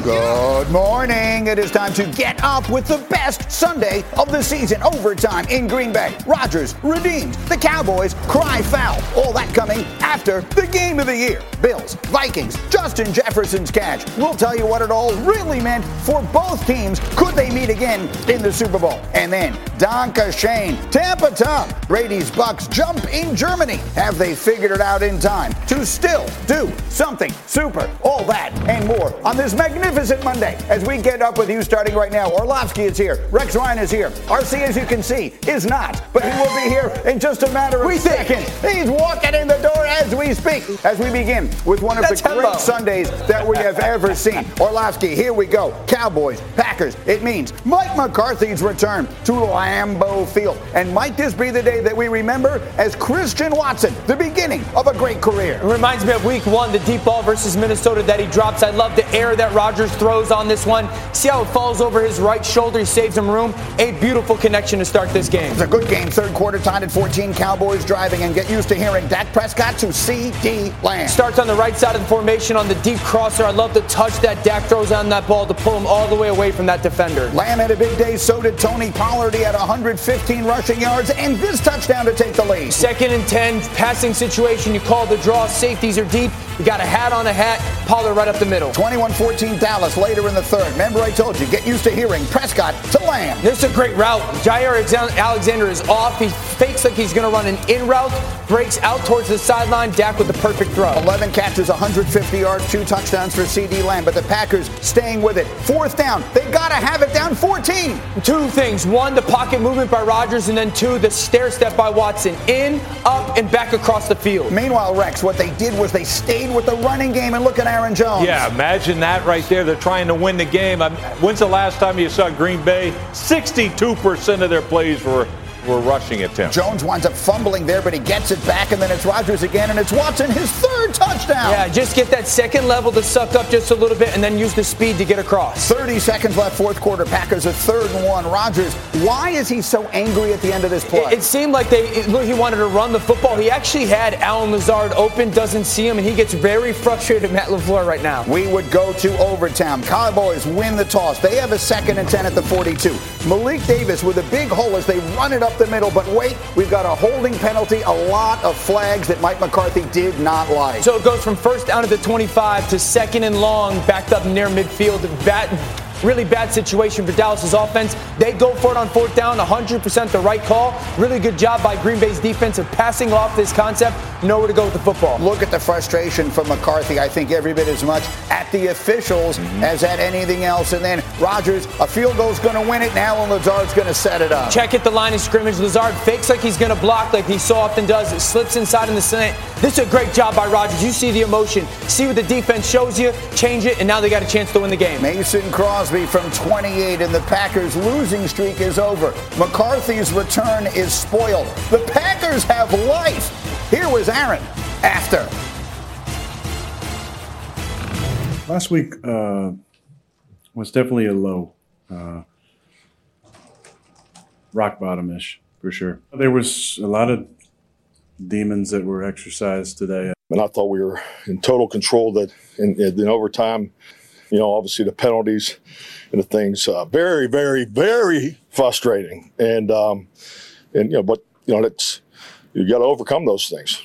Good morning. It is time to get up with the best Sunday of the season. Overtime in Green Bay. Rodgers redeemed. The Cowboys cry foul. All that coming after the game of the year. Bills, Vikings, Justin Jefferson's catch. We'll tell you what it all really meant for both teams. Could they meet again in the Super Bowl? And then Danke Schoen, Tampa Tom, Brady's Bucks jump in Germany. Have they figured it out in time to still do something super? All that and more on this magnificent Monday as we get up with you starting right now. Orlovsky is here. Rex Ryan is here. RC, as you can see, is not, but he will be here in just a matter of we seconds. He's walking in the door as we speak. As we begin with one of That's the great hello. Sundays that we have ever seen. Orlovsky, here we go. Cowboys, Packers. It means Mike McCarthy's return to Lambeau Field. And might this be the day that we remember as Christian Watson, the beginning of a great career? It reminds me of week one, the deep ball versus Minnesota that he drops. I love the air that Rodgers Rodgers throws on this one. See how it falls over his right shoulder. He saves him room. A beautiful connection to start this game. It's a good game. Third quarter tied at 14. Cowboys driving and get used to hearing Dak Prescott to C.D. Lamb. Starts on the right side of the formation on the deep crosser. I love the touch that Dak throws on that ball to pull him all the way away from that defender. Lamb had a big day. So did Tony Pollard. He had 115 rushing yards and this touchdown to take the lead. Second and 10 passing situation. You call the draw. Safeties are deep. You got a hat on a hat. Pollard right up the middle. 21-14 Dallas later in the third. Remember I told you, get used to hearing Prescott to Lamb. This is a great route. Jaire Alexander is off. He fakes like he's going to run an in route, breaks out towards the sideline. Dak with the perfect throw. 11 catches, 150 yards, two touchdowns for C.D. Lamb. But the Packers staying with it. Fourth down. They got to have it down 14. Two things. One, the pocket movement by Rodgers, and then two, the stair step by Watson. In, up, and back across the field. Meanwhile, Rex, what they did was they stayed with the running game and look at Aaron Jones. Yeah, imagine that right there. They're trying to win the game. Um, when's the last time you saw Green Bay? 62% of their plays were were rushing at Tim. Jones winds up fumbling there, but he gets it back, and then it's Rodgers again, and it's Watson, his third touchdown. Yeah, just get that second level to suck up just a little bit, and then use the speed to get across. 30 seconds left, fourth quarter. Packers a third and one. Rodgers, why is he so angry at the end of this play? It, it seemed like they it, he wanted to run the football. He actually had Allen Lazard open, doesn't see him, and he gets very frustrated at Matt LaFleur right now. We would go to overtime. Cowboys win the toss. They have a second and 10 at the 42. Malik Davis with a big hole as they run it up the middle, but wait, we've got a holding penalty, a lot of flags that Mike McCarthy did not like. So it goes from first down at the 25 to second and long, backed up near midfield. That Really bad situation for Dallas's offense. They go for it on fourth down, 100% the right call. Really good job by Green Bay's defense of passing off this concept. Nowhere to go with the football. Look at the frustration from McCarthy. I think every bit as much at the officials mm-hmm. as at anything else. And then Rodgers, a field goal's going to win it now, and Lazard's going to set it up. Check at the line of scrimmage. Lazard fakes like he's going to block, like he so often does. It slips inside in the slant. This is a great job by Rodgers. You see the emotion, see what the defense shows you, change it, and now they got a chance to win the game. Mason Crosby from 28, and the Packers' losing streak is over. McCarthy's return is spoiled. The Packers have life. Here was Aaron after. Last week uh, was definitely a low, uh, rock bottom-ish for sure. There was a lot of demons that were exercised today. And I thought we were in total control that in, in overtime, you know, obviously the penalties and the things, uh, very, very, very frustrating. And, um, and, you know, but, you know, it's, you got to overcome those things.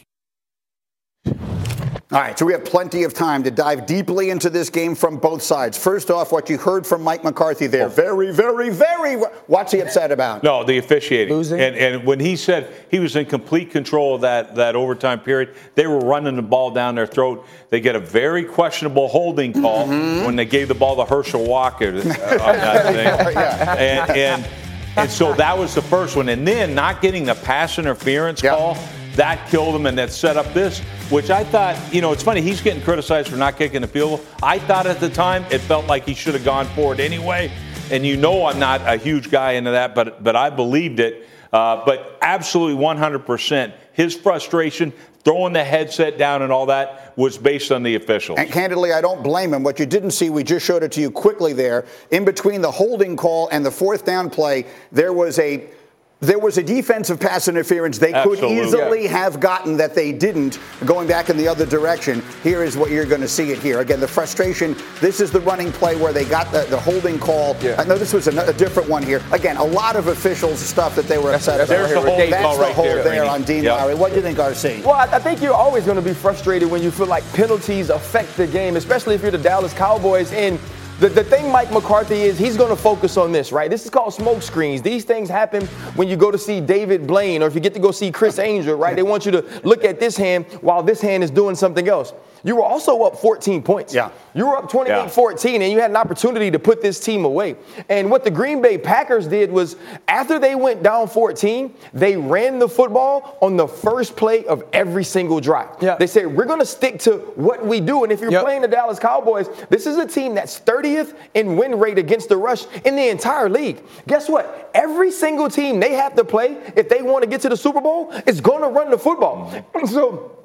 All right, so we have plenty of time to dive deeply into this game from both sides. First off, what you heard from Mike McCarthy there. Very, very, very. What's he upset about? No, the officiating. Losing. And, and when he said he was in complete control of that, that overtime period, they were running the ball down their throat. They get a very questionable holding call mm-hmm. when they gave the ball to Herschel Walker uh, on that thing. yeah. and, and, and so that was the first one. And then not getting the pass interference yep. call that killed him, and that set up this, which I thought, you know, it's funny, he's getting criticized for not kicking the field. I thought at the time it felt like he should have gone for it anyway. And you know I'm not a huge guy into that, but, but I believed it. Uh, but absolutely 100%. His frustration, throwing the headset down and all that was based on the officials. And candidly, I don't blame him. What you didn't see, we just showed it to you quickly there. In between the holding call and the fourth down play, there was a there was a defensive pass interference they could Absolutely. easily have gotten that they didn't going back in the other direction. Here is what you're going to see it here. Again, the frustration. This is the running play where they got the, the holding call. Yeah. I know this was a, a different one here. Again, a lot of officials stuff that they were upset about. There's the holding That's the right hold there, there on Dean Yep. Lowry. What do you think, RC? Well, I, I think you're always going to be frustrated when you feel like penalties affect the game, especially if you're the Dallas Cowboys. And the, the thing Mike McCarthy is, he's going to focus on this, right? This is called smoke screens. These things happen when you go to see David Blaine or if you get to go see Criss Angel, right? They want you to look at this hand while this hand is doing something else. You were also up 14 points. Yeah. You were up 28 Yeah. 14, and you had an opportunity to put this team away. And what the Green Bay Packers did was, after they went down 14, they ran the football on the first play of every single drive. Yeah. They said, We're going to stick to what we do. And if you're Yep. playing the Dallas Cowboys, this is a team that's 30th in win rate against the rush in the entire league. Guess what? Every single team they have to play, if they want to get to the Super Bowl, is going to run the football. So,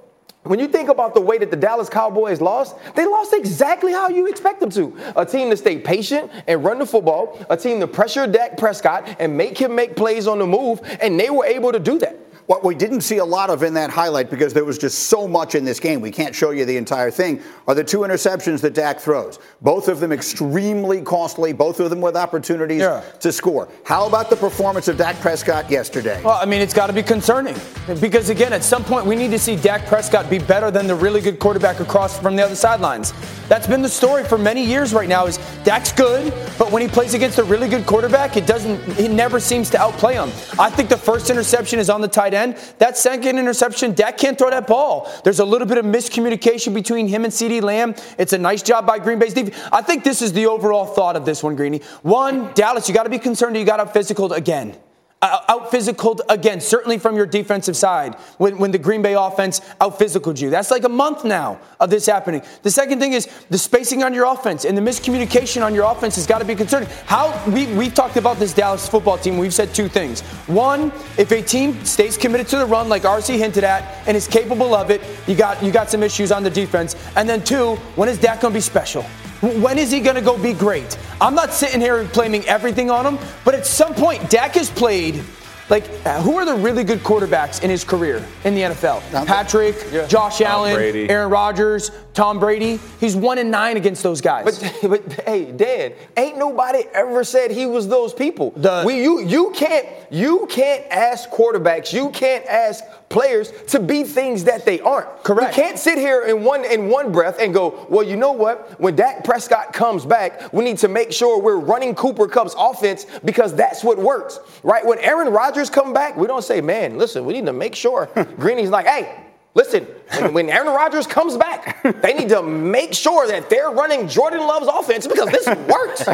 when you think about the way that the Dallas Cowboys lost, they lost exactly how you expect them to. A team to stay patient and run the football, a team to pressure Dak Prescott and make him make plays on the move, and they were able to do that. What we didn't see a lot of in that highlight because there was just so much in this game, we can't show you the entire thing, are the two interceptions that Dak throws. Both of them extremely costly, both of them with opportunities Yeah. to score. How about the performance of Dak Prescott yesterday? Well, I mean, it's got to be concerning because, again, at some point we need to see Dak Prescott be better than the really good quarterback across from the other sidelines. That's been the story for many years right now. Is Dak's good, but when he plays against a really good quarterback, it doesn't. He never seems to outplay him. I think the first interception is on the tight end. That second interception, Dak can't throw that ball. There's a little bit of miscommunication between him and C.D. Lamb. It's a nice job by Green Bay's defense. I think this is the overall thought of this one, Greeny. One, Dallas, you got to be concerned you got out physical again out physical again, certainly from your defensive side when, when the Green Bay offense out physicaled you. That's like a month now of this happening. The second thing is the spacing on your offense and the miscommunication on your offense has got to be concerning. How we, we've talked about this Dallas football team, we've said two things. One, if a team stays committed to the run, like RC hinted at, and is capable of it, you got you got some issues on the defense. And then two, when is Dak gonna be special? When is he going to go be great? I'm not sitting here blaming everything on him, but at some point, Dak has played. Like, who are the really good quarterbacks in his career in the NFL? Patrick, Josh Allen, Brady. Aaron Rodgers, Tom Brady. He's one and nine against those guys. But, but hey, Dan, ain't nobody ever said he was those people. The- we, you, you can't you can't ask quarterbacks, you can't ask players to be things that they aren't. Correct. You can't sit here in one in one breath and go, well, you know what? When Dak Prescott comes back, we need to make sure we're running Cooper Kupp's offense because that's what works, right? When Aaron Rodgers come back, we don't say, man, listen, we need to make sure. Greeny's like, hey. Listen, when, Aaron Rodgers comes back, they need to make sure that they're running Jordan Love's offense because this works.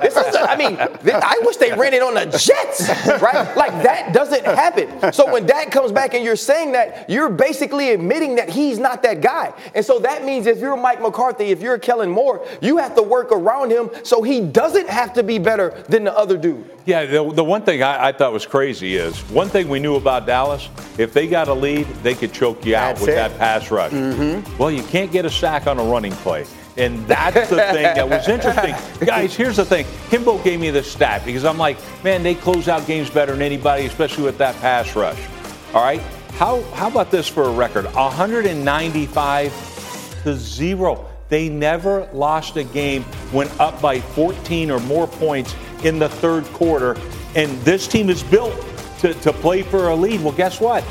This is, I mean, th- I wish they ran it on the Jets, right? Like that doesn't happen. So when Dak comes back and you're saying that, you're basically admitting that he's not that guy. And so that means if you're Mike McCarthy, if you're Kellen Moore, you have to work around him so he doesn't have to be better than the other dude. Yeah, the, the one thing I, I thought was crazy is one thing we knew about Dallas: if they got a lead, they could choke you out That's with it. that pass rush. Mm-hmm. Well, you can't get a sack on a running play. And that's the thing that was interesting. Guys, here's the thing. Kimbo gave me this stat because I'm like, man, they close out games better than anybody, especially with that pass rush. All right? How, how about this for a record? 195 to zero. They never lost a game when up by 14 or more points in the third quarter. And this team is built to, to play for a lead. Well, guess what?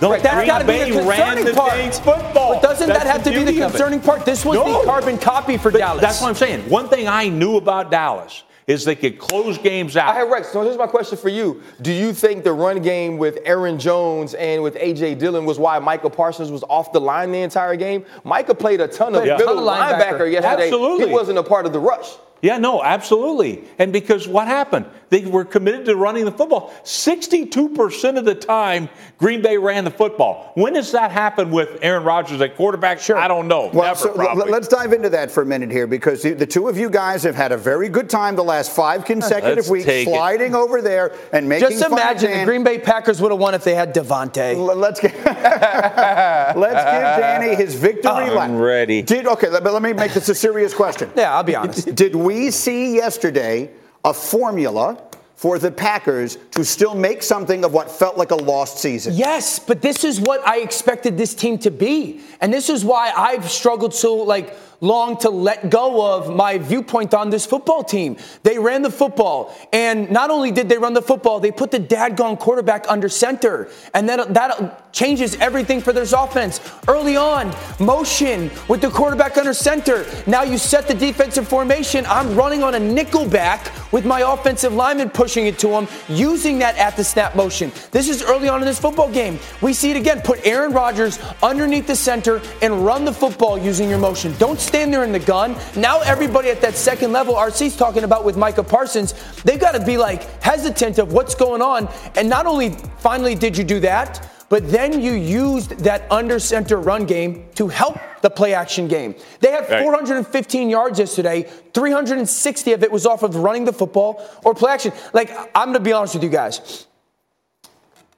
No, Right, that's got to be the concerning the part. football. But doesn't That's that have to be the beauty of it. concerning part? This was No. the carbon copy for But Dallas. That's what I'm saying. One thing I knew about Dallas is they could close games out. Hey, Rex, so here's my question for you. Do you think the run game with Aaron Jones and with A.J. Dillon was why Micah Parsons was off the line the entire game? Micah played a ton of a middle linebacker. linebacker yesterday. Absolutely. He wasn't a part of the rush. Yeah, no, absolutely. And because what happened? They were committed to running the football. 62% of the time, Green Bay ran the football. When does that happen with Aaron Rodgers at quarterback? Sure. I don't know. Well, Never, so probably. let's dive into that for a minute here because the, the two of you guys have had a very good time the last five consecutive Let's weeks take it. sliding over there and making Just fun of imagine the Green Bay Packers would have won if they had Davante. L- Let's get let's give Danny his victory lap. I'm ready. Did okay, but let me make this a serious question. Yeah, I'll be honest. Did we see yesterday a formula for the Packers to still make something of what felt like a lost season? Yes, but this is what I expected this team to be. And this is why I've struggled so like long to let go of my viewpoint on this football team. They ran the football, and not only did they run the football, they put the dadgone quarterback under center. And that, that changes everything for their offense. Early on, motion with the quarterback under center. Now you set the defensive formation. I'm running on a nickel back with my offensive lineman pushing it to him, using that at the snap motion. This is early on in this football game. We see it again. Put Aaron Rodgers underneath the center and run the football using your motion. Don't stand there in the gun. Now everybody at that second level, RC's talking about with Micah Parsons, they've got to be like hesitant of what's going on. And not only finally did you do that, but then you used that under center run game to help the play action game. They had Right. 415 yards yesterday. 360 of it was off of running the football or play action. Like, I'm going to be honest with you guys.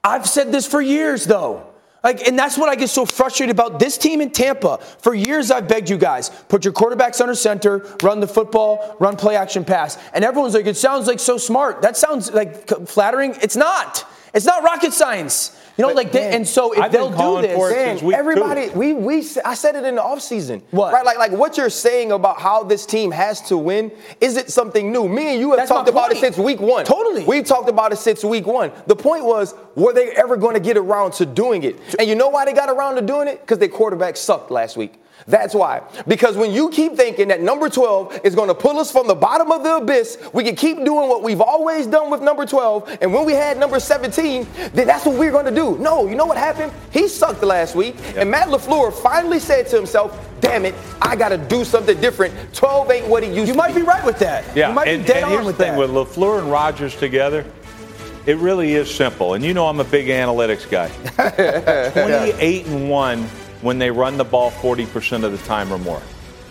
I've said this for years, though. Like, and that's what I get so frustrated about this team in Tampa. For years, I've begged you guys, put your quarterbacks under center, run the football, run play action pass. And everyone's like, it sounds like so smart. That sounds like flattering. It's not. It's not rocket science. You know, like, they, and so if I've they'll do this, for it Dan, since week everybody, two. we we I said it in the offseason. What? Right, like like what you're saying about how this team has to win is it something new? Me and you have That's talked about it since week one. Totally. We've talked about it since week one. The point was, were they ever going to get around to doing it? And you know why they got around to doing it? Because their quarterback sucked last week. That's why. Because when you keep thinking that number 12 is going to pull us from the bottom of the abyss, we can keep doing what we've always done with number 12. And when we had number 17, then that's what we're going to do. No, you know what happened? He sucked last week. And Matt LaFleur finally said to himself, damn it, I got to do something different. 12 ain't what he used you to might be. be right with that. Yeah, you might and, be dead and on here's with the thing that. with Lafleur and Rodgers together, it really is simple. And you know I'm a big analytics guy. 28 and one when they run the ball 40% of the time or more.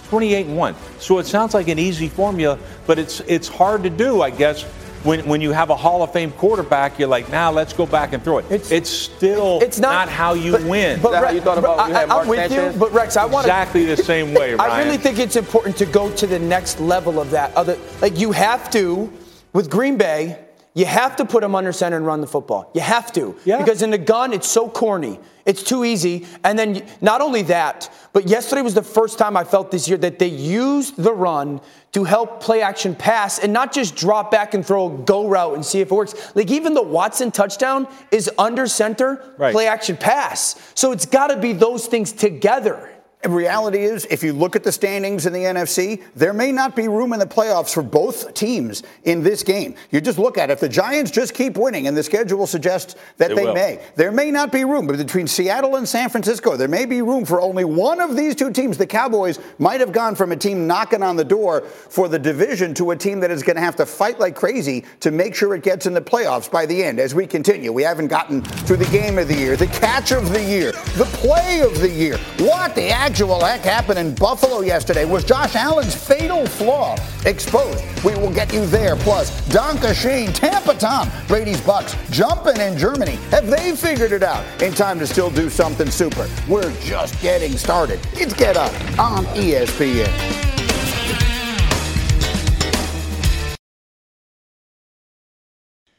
28 and one. So it sounds like an easy formula, but it's it's hard to do, I guess. When, when you have a Hall of Fame quarterback, you're like, now let's go back and throw it. It's- It's, still it's not, not how you but- win. But Rex- you thought about but you had I, Mark am with Sanchez? you, but Rex, I want exactly the same way, Ryan. I really think it's important to go to the next level of that. Other, like you have to, with Green Bay, you have to put them under center and run the football. You have to, Yeah. because in the gun, it's so corny. It's too easy. And then not only that, but yesterday was the first time I felt this year that they used the run to help play action pass and not just drop back and throw a go route and see if it works. Like even the Watson touchdown is under center Right. play action pass. So it's got to be those things together. Reality is, if you look at the standings in the NFC, there may not be room in the playoffs for both teams in this game. You just look at it. If the Giants just keep winning, and the schedule suggests that They they, may, there may not be room. But between Seattle and San Francisco, there may be room for only one of these two teams. The Cowboys might have gone from a team knocking on the door for the division to a team that is going to have to fight like crazy to make sure it gets in the playoffs by the end. As we continue, we haven't gotten through the game of the year, the catch of the year, the play of the year. What the actual heck happened in Buffalo yesterday? Was Josh Allen's fatal flaw exposed? We will get you there. Plus, Danke Schoen, Tampa Tom, Brady's Bucks jumping in Germany. Have they figured it out in time to still do something super? We're just getting started. It's Get Up on ESPN.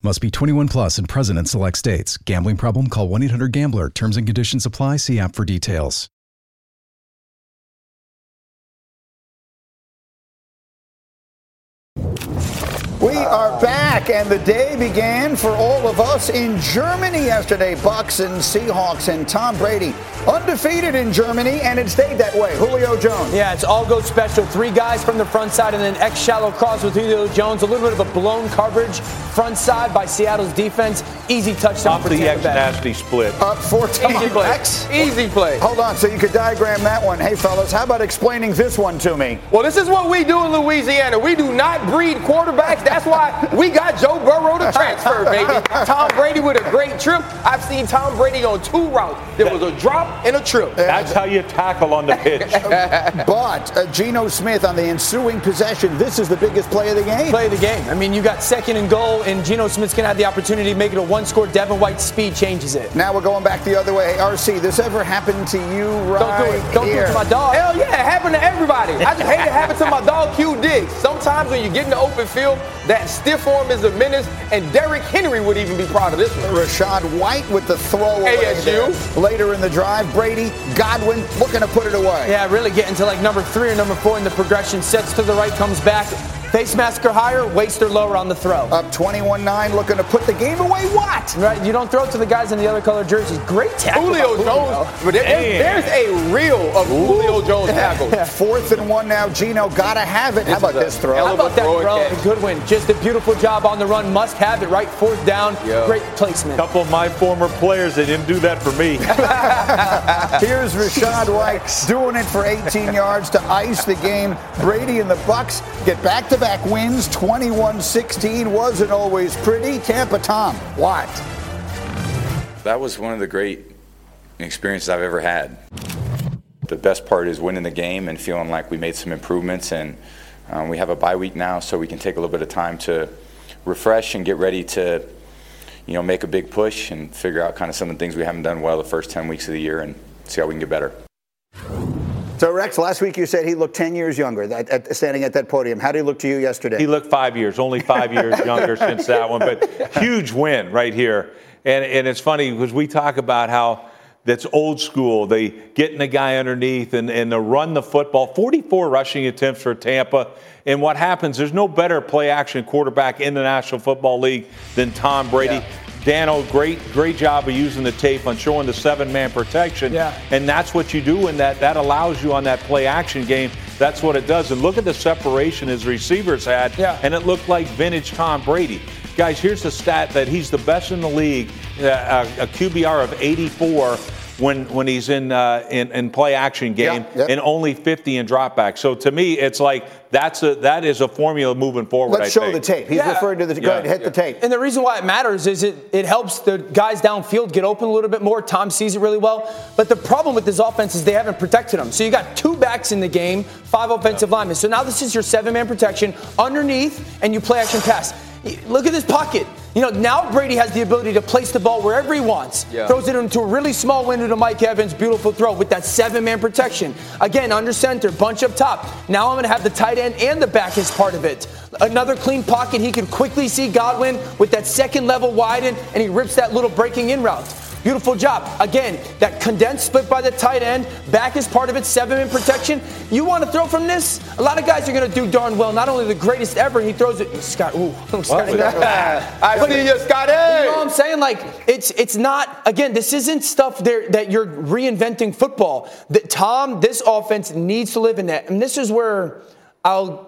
Must be 21 plus and present in select states. Gambling problem? Call 1 800 GAMBLER. Terms and conditions apply. See app for details. Are back, and the day began for all of us in Germany yesterday. Bucks and Seahawks and Tom Brady undefeated in Germany, and it stayed that way. Julio Jones. Yeah, it's all go special. Three guys from the front side, and then X shallow cross with Julio Jones. A little bit of a blown coverage front side by Seattle's defense. Easy touchdown Off for the Tampa X Bay. nasty split. Up 14. Easy play. X. Easy play. Hold on, so you could diagram that one. Hey, fellas, how about explaining this one to me? Well, this is what we do in Louisiana. We do not breed quarterbacks. That's why we got Joe Burrow to transfer, baby. Tom Brady with a great trip. I've seen Tom Brady on two routes. There was a drop and a trip. That's how you tackle on the pitch. But uh, Geno Smith on the ensuing possession, this is the biggest play of the game. Play of the game. I mean, you got second and goal, and Geno Smith's going to have the opportunity to make it a one score. Devin White's speed changes it. Now we're going back the other way. Hey, RC, this ever happened to you right Don't do it. Don't do it to my dog. Hell yeah, it happened to everybody. I just hate it happen to my dog Q Diggs. Sometimes when you get in the open field, that stiff arm is a menace, and Derrick Henry would even be proud of this one. Rachaad White with the throw away ASU. there. Later in the drive, Brady, Godwin looking to put it away. Yeah, really getting to like number three or number four in the progression. Sets to the right, comes back. Face mask masker higher, waster lower on the throw. Up 21-9, looking to put the game away. What? Right, you don't throw it to the guys in the other color jerseys. Great tackle. Julio by Jones, but there- there's, there's a reel of Julio Jones tackles. Fourth and one now. Geno gotta have it. How about this throw? How about that throw and throw? catch. A good win. Just a beautiful job on the run. Must have it right. Fourth down. Yeah. Great placement. couple of my former players, they didn't do that for me. Here's Rachaad White doing it for 18 yards to ice the game. Brady and the Bucks get back-to-back wins. 21-16 wasn't always pretty. Tampa Tom, what? That was one of the great experiences I've ever had. The best part is winning the game and feeling like we made some improvements, and um, we have a bye week now, so we can take a little bit of time to refresh and get ready to, you know, make a big push and figure out kind of some of the things we haven't done well the first 10 weeks of the year and see how we can get better. So Rex, last week you said he looked 10 years younger that, at, standing at that podium. How did he look to you yesterday? He looked five years, only five years younger since that one, but huge win right here. And, and it's funny because we talk about how that's old school. They getting the guy underneath and, and they run the football. 44 rushing attempts for Tampa. And what happens, there's no better play action quarterback in the National Football League than Tom Brady. Yeah. Dano, great, great job of using the tape on showing the seven-man protection. Yeah. And that's what you do, and that that allows you on that play action game. That's what it does. And look at the separation his receivers had. Yeah. And it looked like vintage Tom Brady. Guys, here's the stat that he's the best in the league, uh, a, a QBR of 84 when when he's in uh, in, in play action game, Yeah, yeah. and only 50 in dropback. So to me, it's like that's a that is a formula moving forward. Let's I show think. the tape. He's Yeah. referring to the. Go ahead, hit the tape. And the reason why it matters is it, it helps the guys downfield get open a little bit more. Tom sees it really well. But the problem with this offense is they haven't protected him. So you got two backs in the game, five offensive linemen. So now this is your seven man protection underneath, and you play action pass. Look at this pocket. You know, now Brady has the ability to place the ball wherever he wants. Yeah. Throws it into a really small window to Mike Evans. Beautiful throw with that seven man protection. Again, under center, bunch up top. Now I'm going to have the tight end and the back as part of it. Another clean pocket. He can quickly see Godwin with that second level widen, and he rips that little breaking in route. Beautiful job. Again, that condensed split by the tight end. Back is part of it. Seven in protection. You want to throw from this? A lot of guys are going to do darn well. Not only the greatest ever, he throws it. Scott, ooh, Scott. I see you, Scotty. You know what I'm saying? Like it's it's not. Again, this isn't stuff there that you're reinventing football. That Tom, this offense needs to live in that, and this is where I'll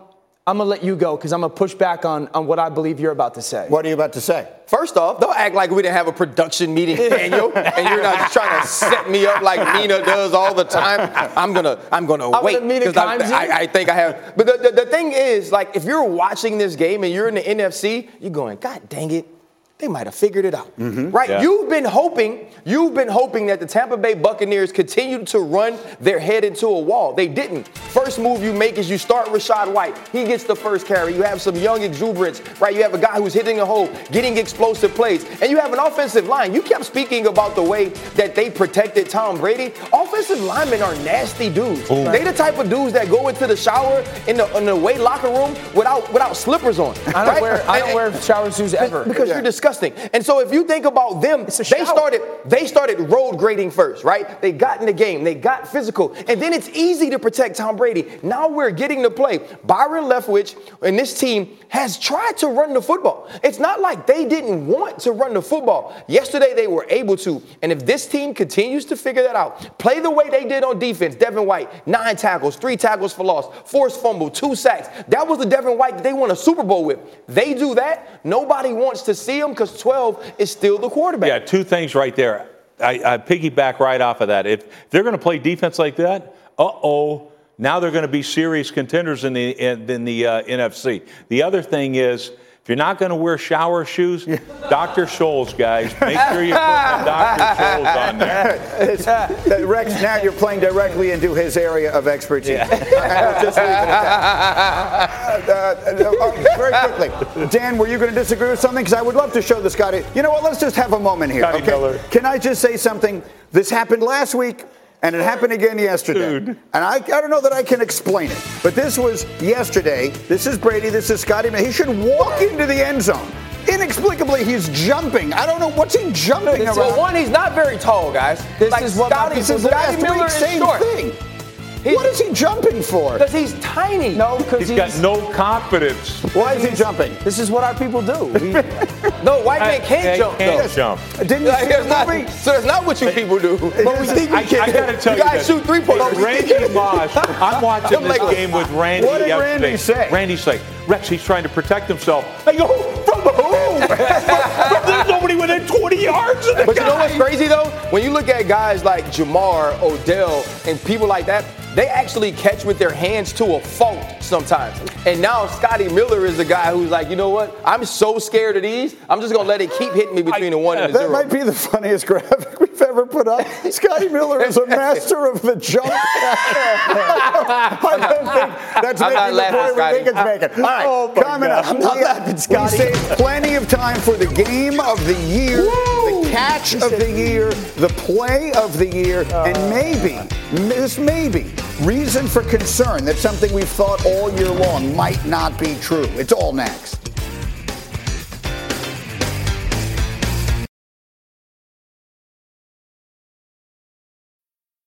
I'm gonna let you go because I'm gonna push back on, on what I believe you're about to say. What are you about to say? First off, don't act like we didn't have a production meeting, Daniel, and you're not just trying to set me up like Nina does all the time. I'm gonna I'm gonna I'm wait because I, I, I, think I have. But the, the, the thing is, like, if you're watching this game and you're in the NFC, you're going, God dang it they might have figured it out. Mm-hmm. Right? Yeah. You've been hoping, you've been hoping that the Tampa Bay Buccaneers continued to run their head into a wall. They didn't. First move you make is you start Rachaad White. He gets the first carry. You have some young exuberance, right? You have a guy who's hitting a hole, getting explosive plays, and you have an offensive line. You kept speaking about the way that they protected Tom Brady. Offensive linemen are nasty dudes. Ooh. They the type of dudes that go into the shower in the in the away locker room without without slippers on. I don't right? wear I don't wear shower shoes ever. Because yeah. you're disgusting disgusting. And so if you think about them, they started they started road grading first, right? They got in the game, they got physical, and then it's easy to protect Tom Brady. Now we're getting to play. Byron Leftwich and this team has tried to run the football. It's not like they didn't want to run the football. Yesterday they were able to, and if this team continues to figure that out, play the way they did on defense, Devin White, nine tackles, three tackles for loss, forced fumble, two sacks. That was the Devin White that they won a Super Bowl with. They do that. Nobody wants to see them because 12 is still the quarterback. Yeah, two things right there. I, I piggyback right off of that. If they're going to play defense like that, uh oh, now they're going to be serious contenders in the in, in the uh, NFC. The other thing is you're not going to wear shower shoes, Dr. Scholl's, guys, make sure you put the Dr. Scholl's on there. Rex, now you're playing directly into his area of expertise. Yeah. uh, uh, very quickly, Dan, were you going to disagree with something? Because I would love to show the Scotty. You know what? Let's just have a moment here. Scotty okay? Miller. Can I just say something? This happened last week. And it happened again yesterday. Dude. And I, I don't know that I can explain it, but this was yesterday. This is Brady. This is Scotty. He should walk into the end zone. Inexplicably, he's jumping. I don't know what's he jumping around. Well, one, he's not very tall, guys. This like is what Scotty, this is Scotty Miller is short. thing. He's, what is he jumping for? Because he's tiny. No, because he's, he's got no confidence. Why is he jumping? This is what our people do. We, no, white man can't I, jump. Can't though. jump. Didn't you see not, So that's not what you people do. But we think we I, can. I gotta tell you, you guys shoot three pointers. Randy Moss. I'm watching this game with Randy. What did yesterday. Randy say? Randy's like, Rex, he's trying to protect himself. I go, from who? There's nobody within 20 yards of the But guy. you know what's crazy though? When you look at guys like Ja'Marr, Odell, and people like that, they actually catch with their hands to a fault sometimes. And now Scotty Miller is the guy who's like, you know what? I'm so scared of these. I'm just gonna let it keep hitting me between I, the one and the that zero. That might be the funniest graphic we've ever put up. Scotty Miller is a master of the jump. I don't think that's I'm making the point Scotty. we think it's making. All right, oh coming oh God. up. I'm not we, laughing, Scotty. We saved plenty of time for the game of the year, Woo! Catch of the year, the play of the year, and oh. maybe, this maybe, reason for concern that something we've thought all year long might not be true. It's all next.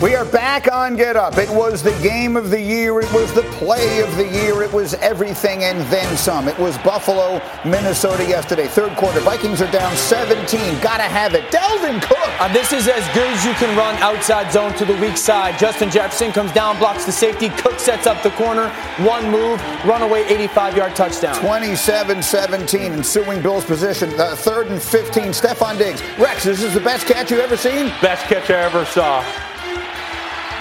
We are back on Get Up. It was the game of the year. It was the play of the year. It was everything and then some. It was Buffalo, Minnesota yesterday. Third quarter. Vikings are down 17. Gotta have it. Dalvin Cook. Uh, this is as good as you can run outside zone to the weak side. Justin Jefferson comes down, blocks the safety. Cook sets up the corner. One move, runaway 85 yard touchdown. 27 17, ensuing Bills position. Uh, third and 15. Stefon Diggs. Rex, this is the best catch you've ever seen? Best catch I ever saw.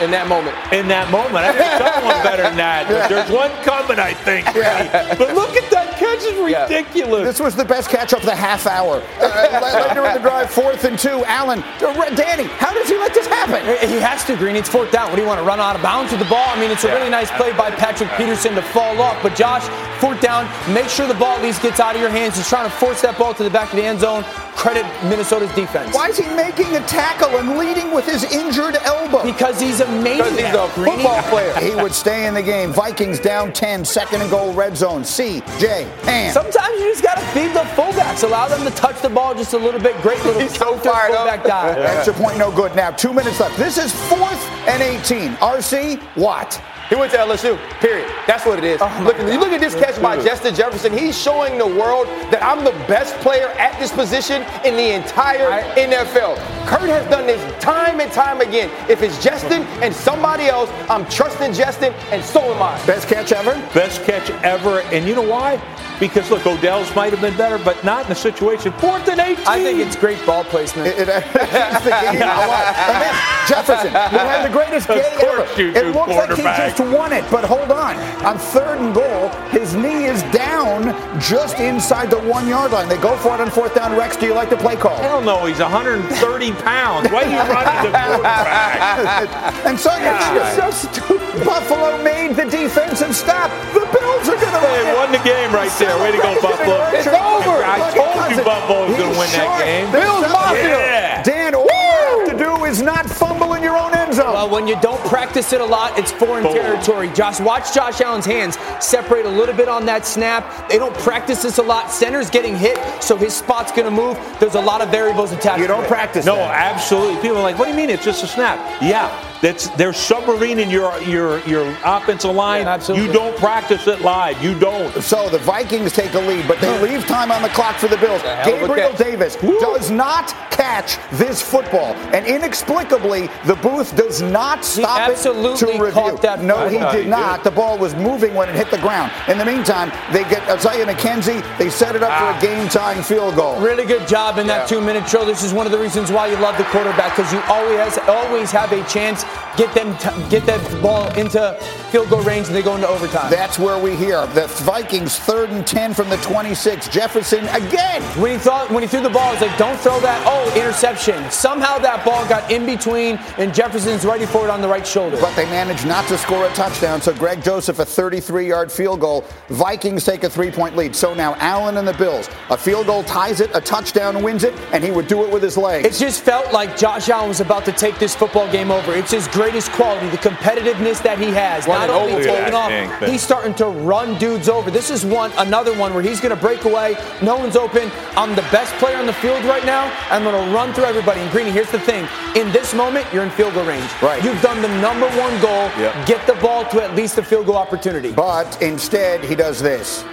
In that moment. In that moment. I think someone better than that. But there's one coming, I think. Yeah. But look at that catch. It's ridiculous. This was the best catch of the half hour. Uh, later in the drive, fourth and two. Allen, uh, Danny, how does he let this happen? He has to, Green. It's fourth down. What do you want to run out of bounds with the ball? I mean, it's a really nice play by Patrick Peterson to fall off. But Josh, fourth down, make sure the ball at least gets out of your hands. He's trying to force that ball to the back of the end zone. Credit Minnesota's defense. Why is he making a tackle and leading with his injured elbow? Because he's amazing. Because he's a football player. he would stay in the game. Vikings down 10, second and goal, red zone. C, J, and. Sometimes you just got to feed the fullbacks. Allow them to touch the ball just a little bit. Great little He's so counter fired up. fullback dive. Extra point, no good. Now, two minutes left. This is fourth and 18. RC, what? He went to LSU. Period. That's what it is. Oh look, you look at this catch by Justin Jefferson. He's showing the world that I'm the best player at this position in the entire NFL. Kirk has done this time and time again. If it's Justin and somebody else, I'm trusting Justin, and so am I. Best catch ever? Best catch ever. And you know why? Because look, Odell's might have been better, but not in the situation. Fourth and 18. I think it's great ball placement. It, it, it's the game a lot. And then Jefferson will have the greatest Of game ever. you It looks like he just won it, but hold on. On third and goal, his knee is down just inside the one yard line. They go for it on fourth down. Rex, do you like the play call? Hell no, he's 130 pounds. Why are you running the quarterback? and so you're so stupid. Buffalo made the defensive stop. The Bills are going to win. They won the game right there. Way to go, Buffalo. It's over. I told you Buffalo was going to win that game. Bills Mafia. Yeah. Dan, all you have to do is not fumble in your own end zone. Well, when you don't practice it a lot, it's foreign Boom. territory. Josh, watch Josh Allen's hands separate a little bit on that snap. They don't practice this a lot. Center's getting hit, so his spot's going to move. There's a lot of variables attached. you don't it. practice No, that. absolutely. People are like, what do you mean? It's just a snap. Yeah, that's they're submarining your your your offensive line. Yeah, absolutely. You don't practice it live. You don't. So the Vikings take a lead, but they leave time on the clock for the Bills. hell Gabriel catch. Davis does not catch this football, and inexplicably, the booth does not stop it absolutely to review. that no, football. he did he not. did. The ball was moving when it hit the ground. In the meantime, they get Isaiah McKenzie. They set it up Ah. for a game-tying field goal. Really good job in that Yeah. two-minute drill. This is one of the reasons why you love the quarterback because you always always have a chance get them t- get that ball into field goal range and they go into overtime. That's where we hear the Vikings third and ten from the 26. Jefferson again. When he thought when he threw the ball, it's like don't throw that. Oh, interception. Somehow that ball got in between, and Jefferson's ready for it on the right shoulder. But they managed not to score a touchdown. So Greg Joseph, a 33 yard field goal. Vikings take a three point lead. So now Allen and the Bills. A field goal ties it, a touchdown wins it, and he would do it with his legs. It just felt like Josh Allen was about to take this football game over. It's his greatest quality, the competitiveness that he has. Run Not only over. taking off, thing. he's starting to run dudes over. This is one another one where he's going to break away. No one's open. I'm the best player on the field right now. I'm going to run through everybody. And Greeny, here's the thing: in this moment, you're in field goal range. Right. You've done the number one goal. Yep. Get the ball to at least a field goal opportunity. but instead, he does this.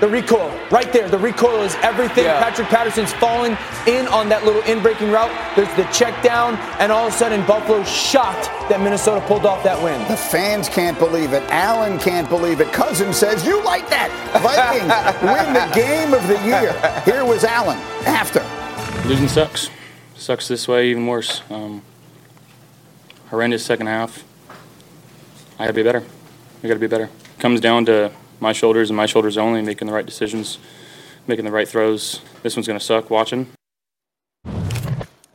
The recoil, right there. The recoil is everything. Yeah. Patrick Peterson's falling in on that little in-breaking route. There's the check down, and all of a sudden, Buffalo shocked that Minnesota pulled off that win. The fans can't believe it. Allen can't believe it. Cousin says, You like that. Vikings win the game of the year. Here was Allen after. Losing sucks. Sucks this way even worse. Um, horrendous second half. I gotta be better. I gotta be better. Comes down to my shoulders and my shoulders only, making the right decisions, making the right throws. This one's gonna suck watching.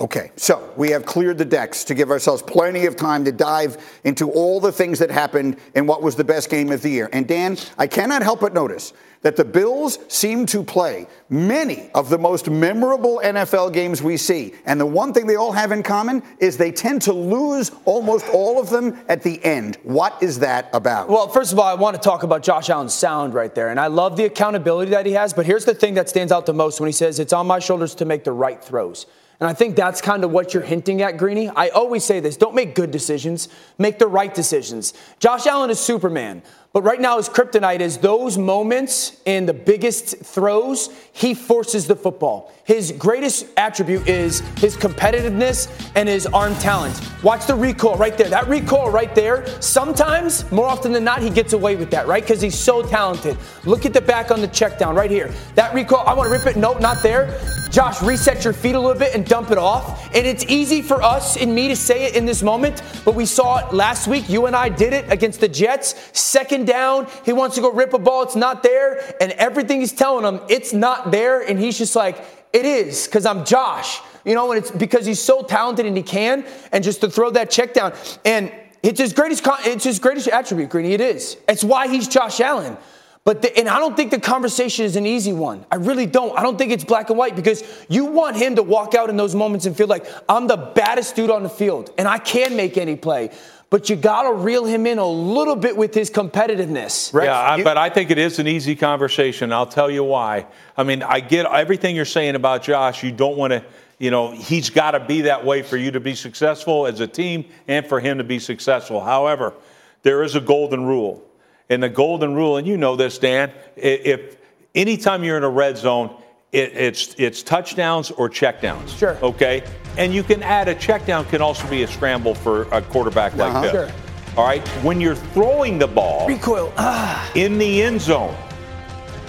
Okay, so we have cleared the decks to give ourselves plenty of time to dive into all the things that happened in what was the best game of the year. And Dan, I cannot help but notice that the Bills seem to play many of the most memorable NFL games we see. And the one thing they all have in common is they tend to lose almost all of them at the end. What is that about? Well, first of all, I want to talk about Josh Allen's sound right there. And I love the accountability that he has. But here's the thing that stands out the most when he says, It's on my shoulders to make the right throws. And I think that's kind of what you're hinting at, Greeny. I always say this don't make good decisions, make the right decisions. Josh Allen is Superman. But right now, his kryptonite is those moments in the biggest throws, he forces the football. His greatest attribute is his competitiveness and his arm talent. Watch the recoil right there. That recoil right there, sometimes, more often than not, he gets away with that, right? Because he's so talented. Look at the back on the check down right here. That recoil, I want to rip it. Nope, not there. Josh, reset your feet a little bit and dump it off. And it's easy for us and me to say it in this moment, but we saw it last week. You and I did it against the Jets. Second down, he wants to go rip a ball, it's not there. And everything he's telling him, it's not there. And he's just like, it is, because I'm Josh. You know, and it's because he's so talented and he can, and just to throw that check down. And it's his greatest, it's his greatest attribute, Greeny. It is. It's why he's Josh Allen. But the, and I don't think the conversation is an easy one. I really don't. I don't think it's black and white because you want him to walk out in those moments and feel like I'm the baddest dude on the field and I can make any play. But you got to reel him in a little bit with his competitiveness. Rex, yeah, I, but I think it is an easy conversation. I'll tell you why. I mean, I get everything you're saying about Josh. You don't want to you know, he's got to be that way for you to be successful as a team and for him to be successful. However, there is a golden rule. And the golden rule, and you know this, Dan, if anytime you're in a red zone, it, it's it's touchdowns or checkdowns. Sure. Okay. And you can add a checkdown can also be a scramble for a quarterback like uh-huh. this. Sure. All right. When you're throwing the ball recoil ah. in the end zone,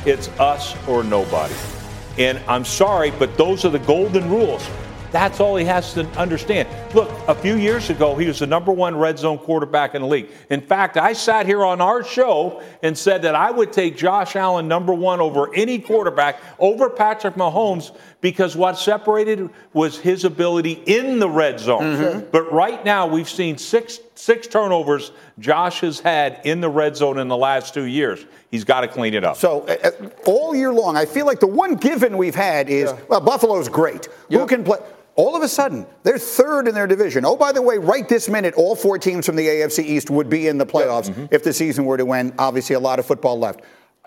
it's us or nobody. And I'm sorry, but those are the golden rules. That's all he has to understand. Look, a few years ago, he was the number one red zone quarterback in the league. In fact, I sat here on our show and said that I would take Josh Allen number one over any quarterback, over Patrick Mahomes, because what separated was his ability in the red zone. Mm-hmm. But right now, we've seen six six turnovers Josh has had in the red zone in the last two years. He's got to clean it up. So uh, all year long, I feel like the one given we've had is yeah. well, Buffalo's great. Yep. Who can play? All of a sudden, they're third in their division. Oh, by the way, right this minute, all four teams from the AFC East would be in the playoffs mm-hmm. if the season were to end. Obviously, a lot of football left.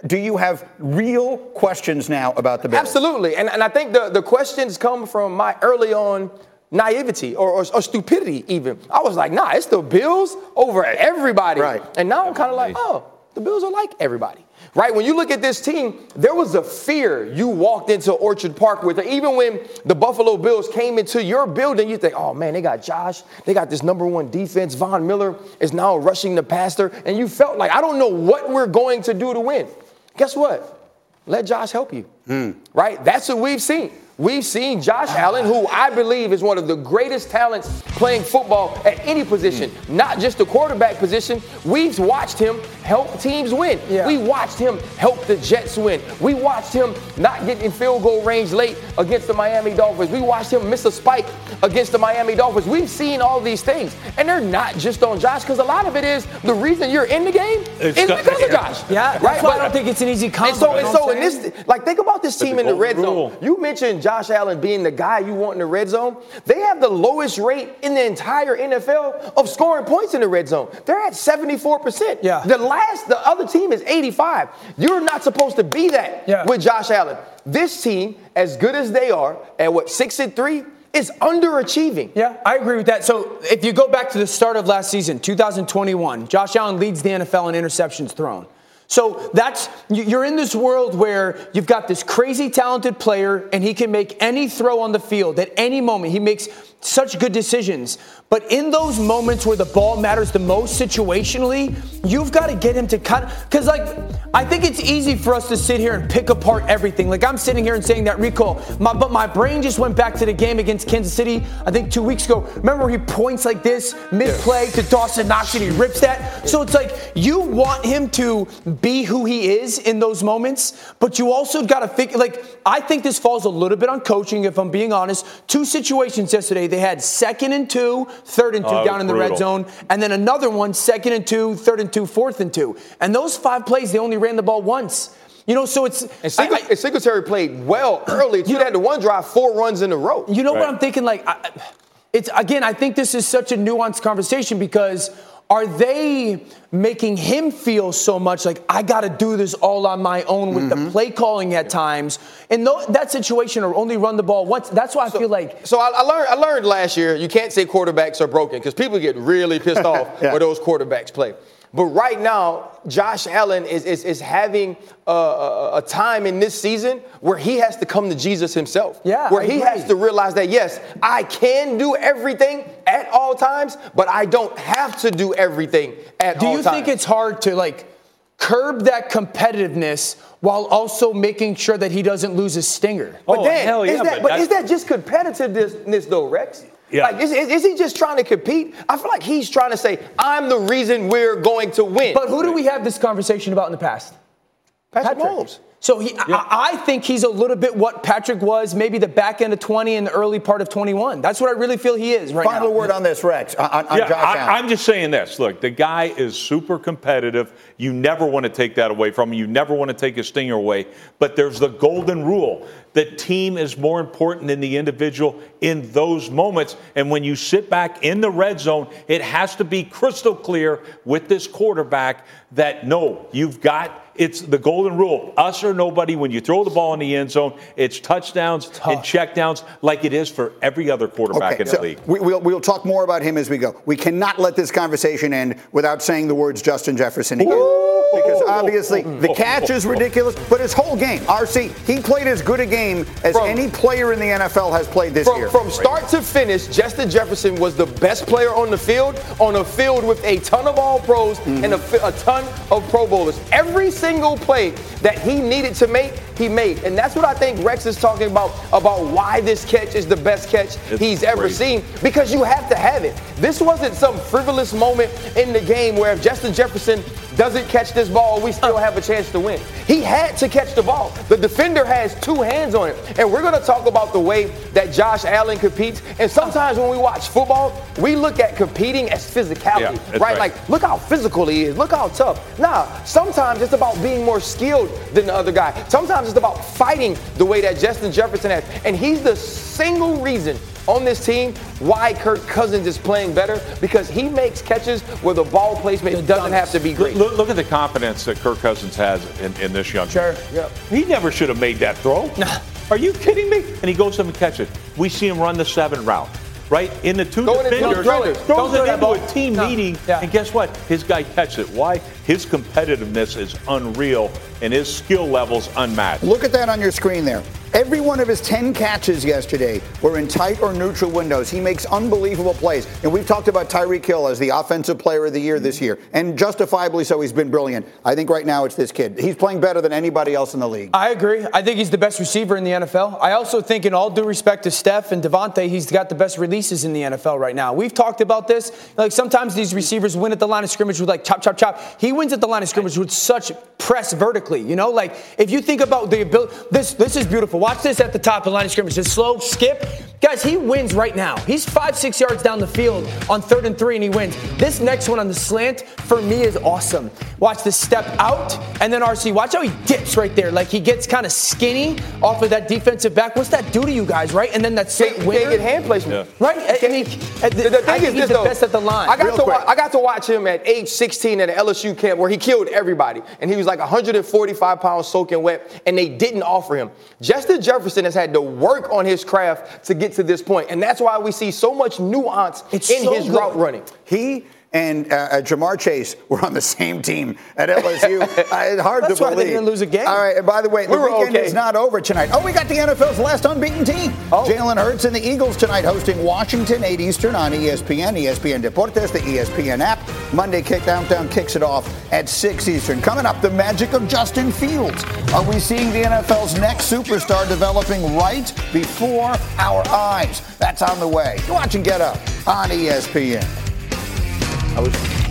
Do you have real questions now about the Bills? Absolutely. And, and I think the, the questions come from my early on naivety or, or, or, stupidity, even. I was like, nah, it's the Bills over everybody. Right. And now I'm kind of like, oh, the Bills are like everybody right? When you look at this team, there was a fear you walked into Orchard Park with. Even when the Buffalo Bills came into your building, you think, oh man, they got Josh, they got this number one defense. Von Miller is now rushing the passer, and you felt like, I don't know what we're going to do to win. Guess what? Let Josh help you, mm. right? That's what we've seen. We've seen Josh Allen, who I believe is one of the greatest talents playing football at any position, not just the quarterback position. We've watched him help teams win. Yeah. We watched him help the Jets win. We watched him not get in field goal range late against the Miami Dolphins. We watched him miss a spike against the Miami Dolphins. We've seen all these things, and they're not just on Josh because a lot of it is the reason you're in the game it's is because of Josh. Yeah, right. But I don't think it's an easy combo. And so, and so in this, like, think about this team in the red rule. zone. You mentioned Josh Allen being the guy you want in the red zone, they have the lowest rate in the entire NFL of scoring points in the red zone. They're at 74%. Yeah. The last, the other team is 85. You're not supposed to be that yeah. with Josh Allen. This team, as good as they are, at what, six and three, is underachieving. Yeah, I agree with that. So if you go back to the start of last season, 2021, Josh Allen leads the NFL in interceptions thrown. So that's you're in this world where you've got this crazy talented player and he can make any throw on the field at any moment. He makes such good decisions. But in those moments where the ball matters the most situationally, you've got to get him to cut. Because, like, I think it's easy for us to sit here and pick apart everything. Like, I'm sitting here and saying that recall, my, but my brain just went back to the game against Kansas City, I think two weeks ago. Remember, where he points like this mid play to Dawson Knox and he rips that? So it's like you want him to be who he is in those moments, but you also got to figure, like, I think this falls a little bit on coaching, if I'm being honest. Two situations yesterday, they had second and two, third and two oh, down in the brutal. red zone, and then another one, second and two, third and two, fourth and two. And those five plays, they only ran the ball once. You know, so it's and, Sing- I, I, and Singletary played well early. You had the one drive, four runs in a row. You know right. what I'm thinking? Like, I, it's again, I think this is such a nuanced conversation because are they making him feel so much like I got to do this all on my own with mm-hmm. the play calling at times? In that situation, or only run the ball once. That's why I so, feel like. So I, I, learned. I learned last year you can't say quarterbacks are broken because people get really pissed off yeah. where those quarterbacks play. But right now, Josh Allen is, is, is having a, a, a, time in this season where he has to come to Jesus himself. Yeah. Where I he agree. has to realize that, yes, I can do everything at all times, but I don't have to do everything at do all times. Do you think it's hard to, like, curb that competitiveness while also making sure that he doesn't lose his stinger? Oh, but oh, Dan, hell yeah, is that, but, but is that just competitiveness, though, Rex? Yeah. Like, is, is, he just trying to compete? I feel like he's trying to say, I'm the reason we're going to win. But who do we have this conversation about in the past? Patrick, Patrick. Mahomes. So he, yeah. I, I, think he's a little bit what Patrick was, maybe the back end of 20 and the early part of 21. That's what I really feel he is right Final now. word on this, Rex. On, on yeah, I, am just saying this. Look, the guy is super competitive. You never want to take that away from him. You never want to take his stinger away. But there's the golden rule. The team is more important than the individual in those moments. And when you sit back in the red zone, it has to be crystal clear with this quarterback that no, you've got it's the golden rule us or nobody. When you throw the ball in the end zone, it's touchdowns Tough. and checkdowns like it is for every other quarterback okay, in so the league. We, will we'll talk more about him as we go. We cannot let this conversation end without saying the words Justin Jefferson again. Ooh because obviously the catch is ridiculous, but his whole game, RC, he played as good a game as from, any player in the NFL has played this from, year. From start to finish, Justin Jefferson was the best player on the field, on a field with a ton of all pros mm-hmm. and a, a ton of Pro Bowlers. Every single play that he needed to make, he made. And that's what I think Rex is talking about, about why this catch is the best catch it's he's ever crazy. seen, because you have to have it. This wasn't some frivolous moment in the game where if Justin Jefferson doesn't catch this ball, we still have a chance to win. He had to catch the ball. The defender has two hands on it. And we're going to talk about the way that Josh Allen competes. And sometimes when we watch football, we look at competing as physicality, yeah, right? right? Like, look how physical he is. Look how tough. Nah, sometimes it's about being more skilled than the other guy. Sometimes it's about fighting the way that Justin Jefferson has. And he's the single reason on this team why Kirk Cousins is playing better because he makes catches where the ball placement doesn't have to be great. Look, look, at the confidence that Kirk Cousins has in, in this young Sure, yep. He never should have made that throw. Are you kidding me? And he goes up and catches it. We see him run the seven route right? In the two Go defenders, throw throws it into a team no. meeting, yeah. and guess what? His guy catches it. Why? His competitiveness is unreal, and his skill levels unmatched. Look at that on your screen there. Every one of his 10 catches yesterday were in tight or neutral windows. He makes unbelievable plays. And we've talked about Tyreek Hill as the offensive player of the year this year. And justifiably so, he's been brilliant. I think right now it's this kid. He's playing better than anybody else in the league. I agree. I think he's the best receiver in the NFL. I also think, in all due respect to Steph and Davante, he's got the best releases in the NFL right now. We've talked about this. Like sometimes these receivers win at the line of scrimmage with like chop, chop, chop. He wins at the line of scrimmage with such press vertically. You know, like if you think about the ability, this, this is beautiful. Watch this at the top top of the line of scrimmage. His slow skip. Guys, he wins right now. He's five, six yards down the field on third and three, and he wins. This next one on the slant, for me, is awesome. Watch this step out, and then RC, watch how he dips right there. Like he gets kind of skinny off of that defensive back. What's that do to you guys, right? And then that slant winner. Can't get hand placement. Yeah. Right? I mean, the, the thing is he's the though, best at the line. I got, to wa- I got to watch him at age 16 at an LSU camp where he killed everybody. And he was like 145 pounds soaking wet, and they didn't offer him. Justin Jefferson has had to work on his craft to get to this. And that's why we see so much nuance it's in so his good. route running. He and uh, uh, Ja'Marr Chase were on the same team at LSU. uh, it's hard That's to why believe. they didn't lose a game. All right, and by the way, we the weekend okay. is not over tonight. Oh, we got the NFL's last unbeaten team. Oh. Jalen Hurts and the Eagles tonight hosting Washington 8 Eastern on ESPN, ESPN Deportes, the ESPN app. Monday kick downtown kicks it off at 6 Eastern. Coming up, the magic of Justin Fields. Are we seeing the NFL's next superstar developing right before our eyes? That's on the way. You're watching Get Up on ESPN. I was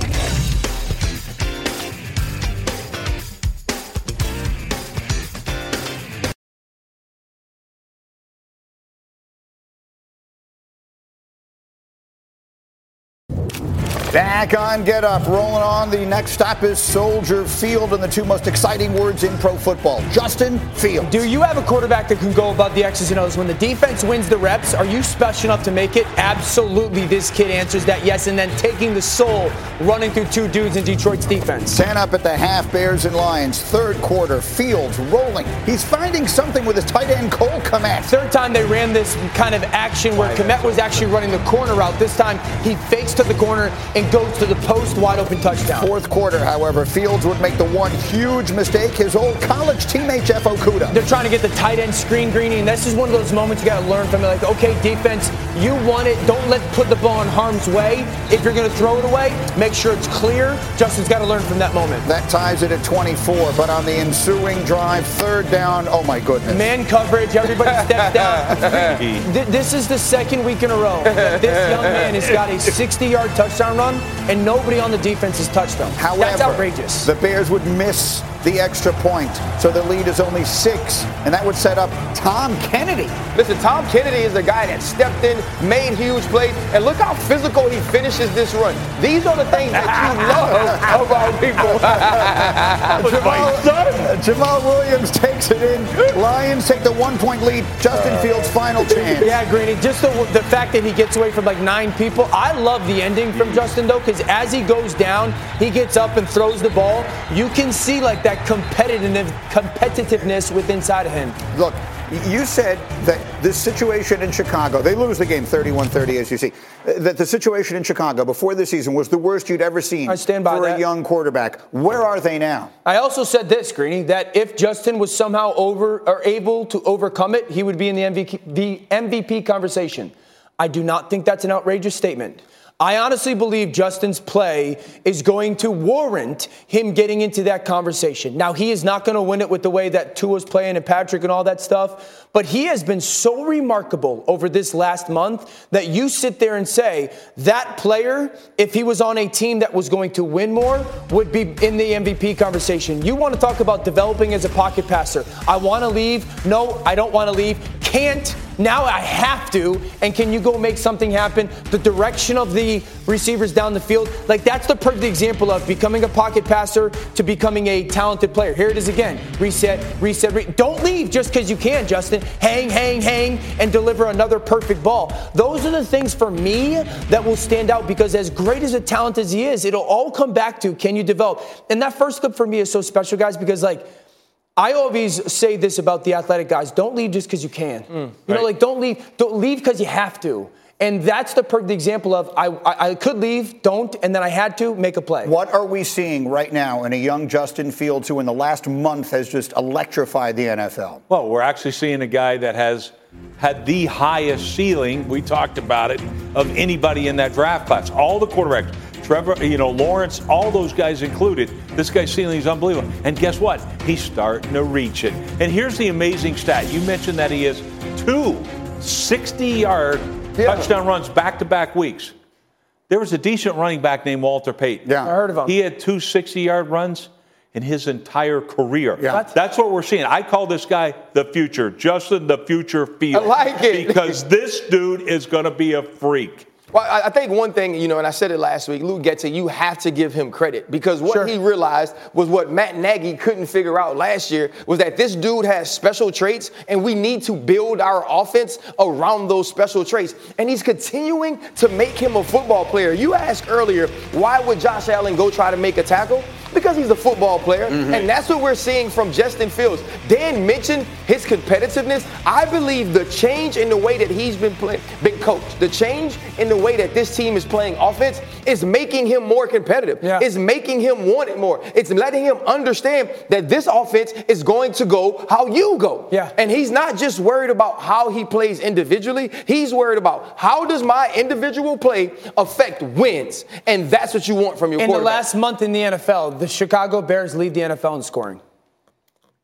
Back on Get Up, rolling on. The next stop is Soldier Field, and the two most exciting words in pro football Justin Fields. Do you have a quarterback that can go above the X's and O's? When the defense wins the reps, are you special enough to make it? Absolutely, this kid answers that yes, and then taking the soul, running through two dudes in Detroit's defense. 10 up at the half, Bears and Lions. Third quarter, Fields rolling. He's finding something with his tight end, Cole Kmet. Third time they ran this kind of action where Kmet was actually running the corner route. This time he fakes to the corner and goes to the post wide open touchdown. Fourth quarter, however, Fields would make the one huge mistake. His old college teammate, Jeff Okudah. They're trying to get the tight end screen greeny, and this is one of those moments you got to learn from it. Like, okay, defense, you want it. Don't let put the ball in harm's way. If you're going to throw it away, make sure it's clear. Justin's got to learn from that moment. That ties it at 24, but on the ensuing drive, third down, oh my goodness. Man coverage, everybody step down. this is the second week in a row that this young man has got a 60 yard touchdown run, and nobody on the defense has touched them. However, That's outrageous. The Bears would miss the extra point, so the lead is only six, and that would set up Tom Kennedy. Listen, Tom Kennedy is the guy that stepped in, made huge plays, and look how physical he finishes this run. These are the things that you love about people. Jamaal, Jamaal Williams takes it in. Lions take the one-point lead. Justin Fields' final chance. Yeah, Greeny, just the, the fact that he gets away from like nine people. I love the ending from Justin, though, because as he goes down, he gets up and throws the ball. You can see like that competitive competitiveness with inside of him. Look, you said that this situation in Chicago, they lose the game 31 30, as you see, that the situation in Chicago before the season was the worst you'd ever seen I stand by for that. a young quarterback. Where are they now? I also said this, Greeny, that if Justin was somehow over or able to overcome it, he would be in the MVP, the MVP conversation. I do not think that's an outrageous statement. I honestly believe Justin's play is going to warrant him getting into that conversation. Now, he is not going to win it with the way that Tua's playing and Patrick and all that stuff, but he has been so remarkable over this last month that you sit there and say that player, if he was on a team that was going to win more, would be in the MVP conversation. You want to talk about developing as a pocket passer. I want to leave. No, I don't want to leave. Can't. Now I have to. And can you go make something happen? The direction of the receivers down the field, like that's the perfect example of becoming a pocket passer to becoming a talented player. Here it is again. Reset, reset, re- don't leave just because you can, Justin. Hang, hang, hang, and deliver another perfect ball. Those are the things for me that will stand out because as great as a talent as he is, it'll all come back to can you develop? And that first clip for me is so special, guys, because like I always say this about the athletic guys: don't leave just because you can. Mm, you know, like don't leave, don't leave because you have to. And that's the perfect example of I, I, I could leave, don't, and then I had to make a play. What are we seeing right now in a young Justin Fields who in the last month has just electrified the NFL? Well, we're actually seeing a guy that has had the highest ceiling, we talked about it, of anybody in that draft class. All the quarterbacks, Trevor, you know, Lawrence, all those guys included. This guy's ceiling is unbelievable. And guess what? He's starting to reach it. And here's the amazing stat. You mentioned that he has two 60 yard touchdown runs back to back weeks. There was a decent running back named Walter Payton. Yeah. I heard of him. He had two 60 yard runs in his entire career. Yeah. What? That's what we're seeing. I call this guy the future, Justin the future field. I like it. Because this dude is going to be a freak. Well, I think one thing, you know, and I said it last week, Luke Getsy, you have to give him credit because what Sure. he realized was what Matt Nagy couldn't figure out last year was that this dude has special traits and we need to build our offense around those special traits. And he's continuing to make him a football player. You asked earlier, why would Josh Allen go try to make a tackle? Because he's a football player, mm-hmm. and that's what we're seeing from Justin Fields. Dan mentioned his competitiveness. I believe the change in the way that he's been playing, been coached, the change in the way that this team is playing offense is making him more competitive. Yeah. It's making him want it more. It's letting him understand that this offense is going to go how you go. Yeah. And he's not just worried about how he plays individually. He's worried about how does my individual play affect wins, and that's what you want from your In the last month in the NFL, the Chicago Bears lead the NFL in scoring.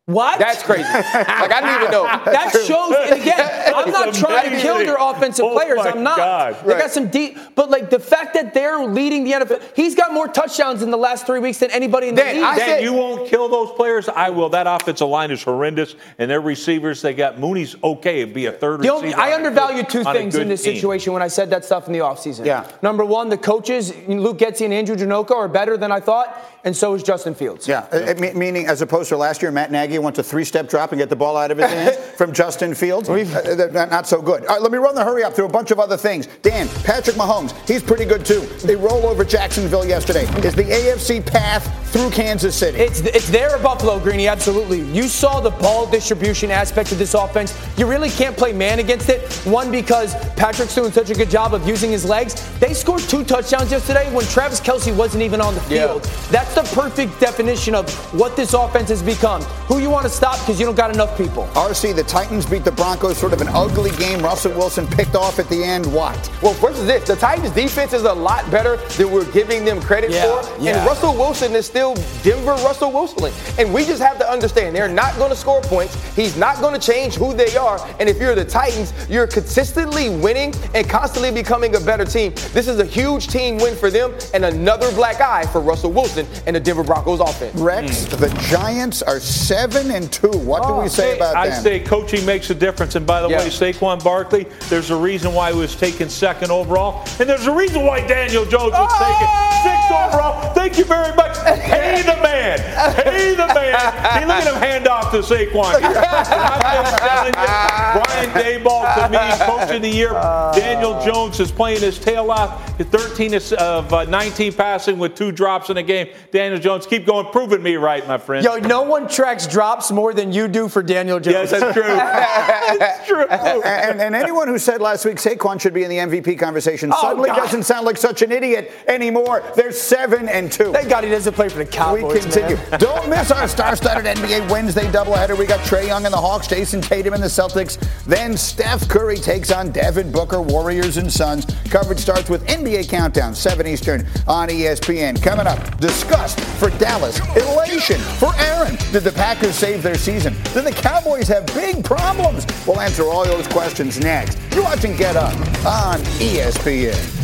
What? That's crazy. like I didn't even know. That shows, and again, I'm not trying to kill their offensive Oh players. I'm not. God. They Right. got some deep, but like the fact that they're leading the NFL, he's got more touchdowns in the last three weeks than anybody in the Dan, league. I Dan, said- you won't kill those players. I will. That offensive line is horrendous, and their receivers. They got Mooney's okay. It'd be a third The only, receiver. I on undervalued two things in this team. situation when I said that stuff in the offseason. Yeah. Number one, the coaches, Luke Getsy and Andrew Janocko, are better than I thought, and so is Justin Fields. Yeah, uh, uh, meaning as opposed to last year, Matt Nagy wants a three-step drop and get the ball out of his hands from Justin Fields. Uh, uh, not, not so good. All right, let me run the hurry up through a bunch of other things. Dan, Patrick Mahomes, he's pretty good too. They roll over Jacksonville yesterday. Is the AFC path through Kansas City? It's it's there at Buffalo, Greeny. Absolutely. You saw the ball distribution aspect of this offense. You really can't play man against it. One because Patrick's doing such a good job of using his legs. They scored two touchdowns yesterday when Travis Kelce wasn't even on the Yeah. field. That's the perfect definition of what this offense has become. Who you want to stop because you don't got enough people. RC, the Titans beat the Broncos, sort of an ugly game. Russell Wilson picked off at the end. What? Well, first is this: the Titans' defense is a lot better than we're giving them credit Yeah, for, yeah. and Russell Wilson is still Denver Russell Wilson, and we just have to understand they're not going to score points. He's not going to change who they are, and if you're the Titans, you're consistently winning and constantly becoming a better team. This is a huge team win for them, and another black eye for Russell Wilson and the Denver Broncos offense. Rex, the Giants are seven and two. What do we say about I them? say coaching makes a difference. And by the Yeah. way, Saquon Barkley, there's a reason why he was taken second overall, and there's a reason why Daniel Jones was taken sixth overall. Thank you very much. Pay the man. Pay the man. Hey, look at him hand off to Saquon. here. And I'm just telling you, Brian Daboll to me, coach of the year. Daniel Jones is playing his tail off. 13 of uh, 19 passing with two drops in a game. Daniel Jones, keep going, proving me right, my friend. Yo, no one tracks drops more than you do for Daniel Jones. Yes, that's true. that's true. and, and anyone who said last week Saquon should be in the MVP conversation Oh, suddenly God. doesn't sound like such an idiot anymore. They're seven and two. Thank God he doesn't play for the Cowboys. We continue. man. Don't miss our star-studded NBA Wednesday doubleheader. We got Trae Young and the Hawks, Jayson Tatum and the Celtics. Then Steph Curry takes on Devin Booker, Warriors and Suns. Coverage starts with NBA Countdown, 7 Eastern on ESPN. Coming up, disgust for Dallas, elation for Aaron. Did the Packers save their season? Did the Cowboys have big problems? We'll answer all those questions next. You're watching Get Up on ESPN.